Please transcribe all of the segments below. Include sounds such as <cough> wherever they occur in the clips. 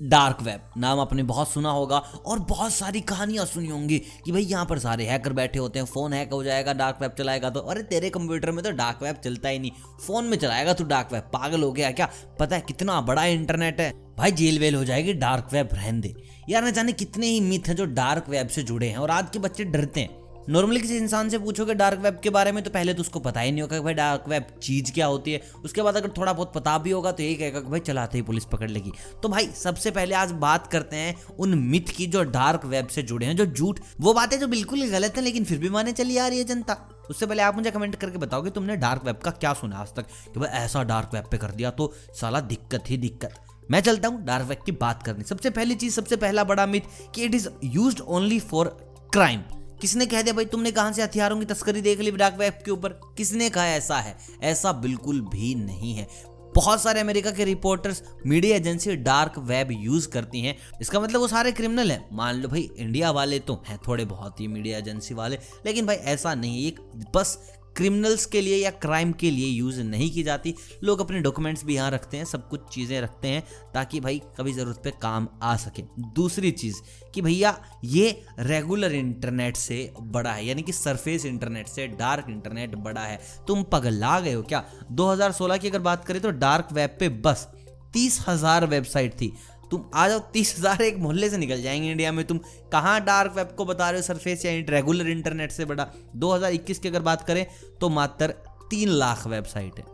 Dark web, नाम आपने बहुत सुना होगा और बहुत सारी कहानियाँ सुनी होंगी कि भाई यहाँ पर सारे हैकर बैठे होते हैं, फ़ोन हैक हो जाएगा, डार्क वेब चलाएगा तो अरे तेरे कंप्यूटर में तो डार्क वेब चलता ही नहीं, फ़ोन में चलाएगा तू डार्क वेब, पागल हो गया क्या? पता है कितना बड़ा इंटरनेट है। भाई जेल वेल हो जाएगी डार्क वेब रहन दे। यार न जाने कितने ही मिथ हैं जो डार्क वेब से जुड़े हैं और आज के बच्चे डरते हैं। नॉर्मली किसी इंसान से पूछोगे डार्क वेब के बारे में तो पहले तो उसको पता ही नहीं होगा कि भाई डार्क वेब चीज़ क्या होती है। उसके बाद अगर थोड़ा बहुत पता भी होगा तो यही कहेगा कि भाई चलाते ही पुलिस पकड़ लेगी। तो भाई, सबसे पहले आज बात करते हैं उन मिथ की जो डार्क वेब से जुड़े हैं, जो झूठ, वो बातें जो बिल्कुल ही गलत है, लेकिन फिर भी माने चली आ रही है जनता। उससे पहले आप मुझे कमेंट करके बताओ कि तुमने डार्क वेब का क्या सुना आज तक, कि भाई ऐसा डार्क वेब पे कर दिया तो साला दिक्कत ही दिक्कत। मैं चलता हूँ डार्क वेब की बात करने। सबसे पहली चीज़, सबसे पहला बड़ा मिथ कि it is use only for crime किसने कह दिया, भाई, तुमने कहाँ से हथियारों की तस्करी देख ली डार्क वेब के ऊपर? किसने कहा ऐसा है? ऐसा बिल्कुल भी नहीं है। बहुत सारे अमेरिका के reporters media agency dark web use करती हैं। इसका मतलब वो सारे क्रिमिनल हैं। मान लो, भाई, इंडिया वाले तो हैं थोड़े बहुत ही, मीडिया एजेंसी वाले। लेकिन भाई, ऐसा नहीं एक बस क्रिमिनल्स के लिए या क्राइम के लिए यूज़ नहीं की जाती। लोग अपने डॉक्यूमेंट्स भी यहाँ रखते हैं, सब कुछ चीज़ें रखते हैं ताकि भाई कभी ज़रूरत पे काम आ सके। दूसरी चीज़ कि भैया, ये रेगुलर इंटरनेट से बड़ा है, यानी कि सरफेस इंटरनेट से डार्क इंटरनेट बड़ा है। तुम पगला गए हो क्या? 2016 की अगर बात करें तो डार्क वेब पे बस तीस हज़ार वेबसाइट थी। तुम आ जाओ, तीस हज़ार एक मोहल्ले से निकल जाएँगे इंडिया में। तुम कहाँ डार्क वेब को बता रहे हो सरफेस या रेगुलर इंटरनेट से बड़ा? 2021 की अगर बात करें तो मात्र तीन लाख वेबसाइट है।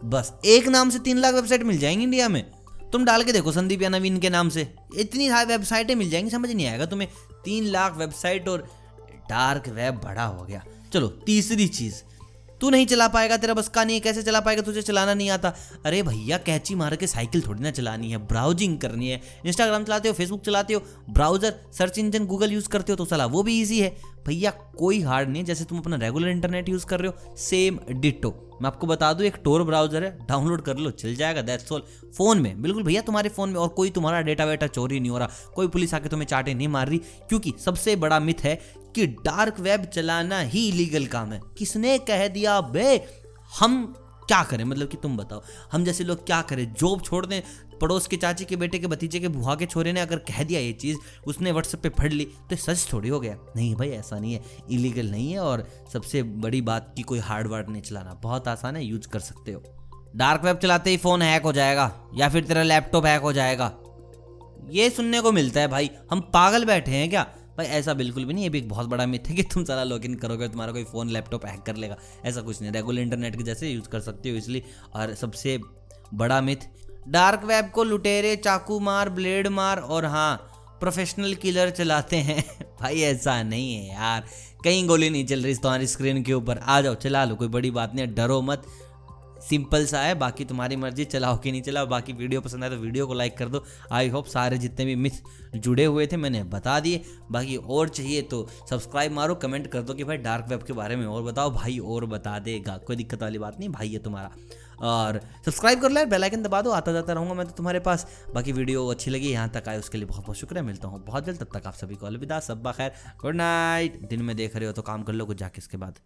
बस, एक नाम से तीन लाख वेबसाइट मिल जाएँगी इंडिया में। तुम डाल के देखो संदीप या नवीन के नाम से। इतनी सारी वेबसाइटें मिल जाएँगी, समझ नहीं आएगा तुम्हें। तीन लाख वेबसाइट और डार्क वेब बड़ा हो गया। चलो, तीसरी चीज़। तू नहीं चला पाएगा, तेरा बस का नहीं है, कैसे चला पाएगा, तुझे चलाना नहीं आता। अरे भैया, कैची मार के साइकिल थोड़ी ना चलानी है, ब्राउजिंग करनी है। इंस्टाग्राम चलाते हो फेसबुक चलाते हो, browser search engine Google use करते हो तो चला वो भी ईजी है। भैया, कोई हार्ड नहीं जैसे तुम अपना रेगुलर इंटरनेट यूज़ कर रहे हो सेम डिटो मैं आपको बता दूँ, एक टोर ब्राउज़र है डाउनलोड कर लो, चल जाएगा दैट्स ऑल फ़ोन में, बिल्कुल भैया, तुम्हारे फ़ोन में, और कोई तुम्हारा डेटा वेटा चोरी नहीं हो रहा, कोई पुलिस आके तुम्हें चाटे नहीं मार रही, क्योंकि सबसे बड़ा मिथ है कि डार्क वेब चलाना ही इलीगल काम है। किसने कह दिया, बे, हम क्या करें? मतलब कि तुम बताओ, हम जैसे लोग क्या करें? जॉब छोड़ दें, पड़ोस के चाची के बेटे के भतीजे के बुआ के छोरे ने अगर कह दिया ये चीज़, उसने व्हाट्सएप पे पढ़ ली तो सच थोड़ी हो गया। नहीं भाई, ऐसा नहीं है। इलीगल नहीं है और सबसे बड़ी बात की कोई हार्ड वर्ड नहीं चलाना। बहुत आसान है यूज़ कर सकते हो। डार्क वेब चलाते ही फ़ोन हैक हो जाएगा, या फिर तेरा लैपटॉप हैक हो जाएगा। ये सुनने को मिलता है भाई। हम पागल बैठे हैं क्या? भाई, ऐसा बिल्कुल भी नहीं, ये भी एक बहुत बड़ा मिथ है कि तुम सारा लॉग इन करोगे तुम्हारा कोई फ़ोन लैपटॉप हैक कर लेगा। ऐसा कुछ नहीं रेगुलर इंटरनेट के जैसे यूज़ कर सकते हो इसलिए। और सबसे बड़ा मिथ डार्क वेब को लुटेरे, चाकू मार ब्लेड मार और हाँ प्रोफेशनल किलर चलाते हैं। <laughs> भाई, ऐसा नहीं है यार। कहीं गोली नहीं चल रही तुम्हारी स्क्रीन के ऊपर। आ जाओ, चला लो, कोई बड़ी बात नहीं डरो मत। सिंपल सा है, बाकी तुम्हारी मर्ज़ी, चलाओ कि नहीं चलाओ। बाकी वीडियो पसंद आए तो वीडियो को लाइक कर दो। आई होप सारे जितने भी मिथ जुड़े हुए थे, मैंने बता दिए। बाकी और चाहिए तो सब्सक्राइब मारो कमेंट कर दो कि भाई डार्क वेब के बारे में और बताओ। भाई और बता देगा, कोई दिक्कत वाली बात नहीं, भाई है तुम्हारा। और सब्सक्राइब कर लो बेल आइकन दबा दो, आता जाता रहूँगा मैं तो तुम्हारे पास। बाकी वीडियो अच्छी लगी, यहाँ तक आए, उसके लिए बहुत बहुत शुक्रिया, मिलता हूँ बहुत जल्द, तब तक आप सभी को अलविदा सब खैर गुड नाइट दिन में देख रहे हो तो काम कर लो, कुछ जाके इसके बाद।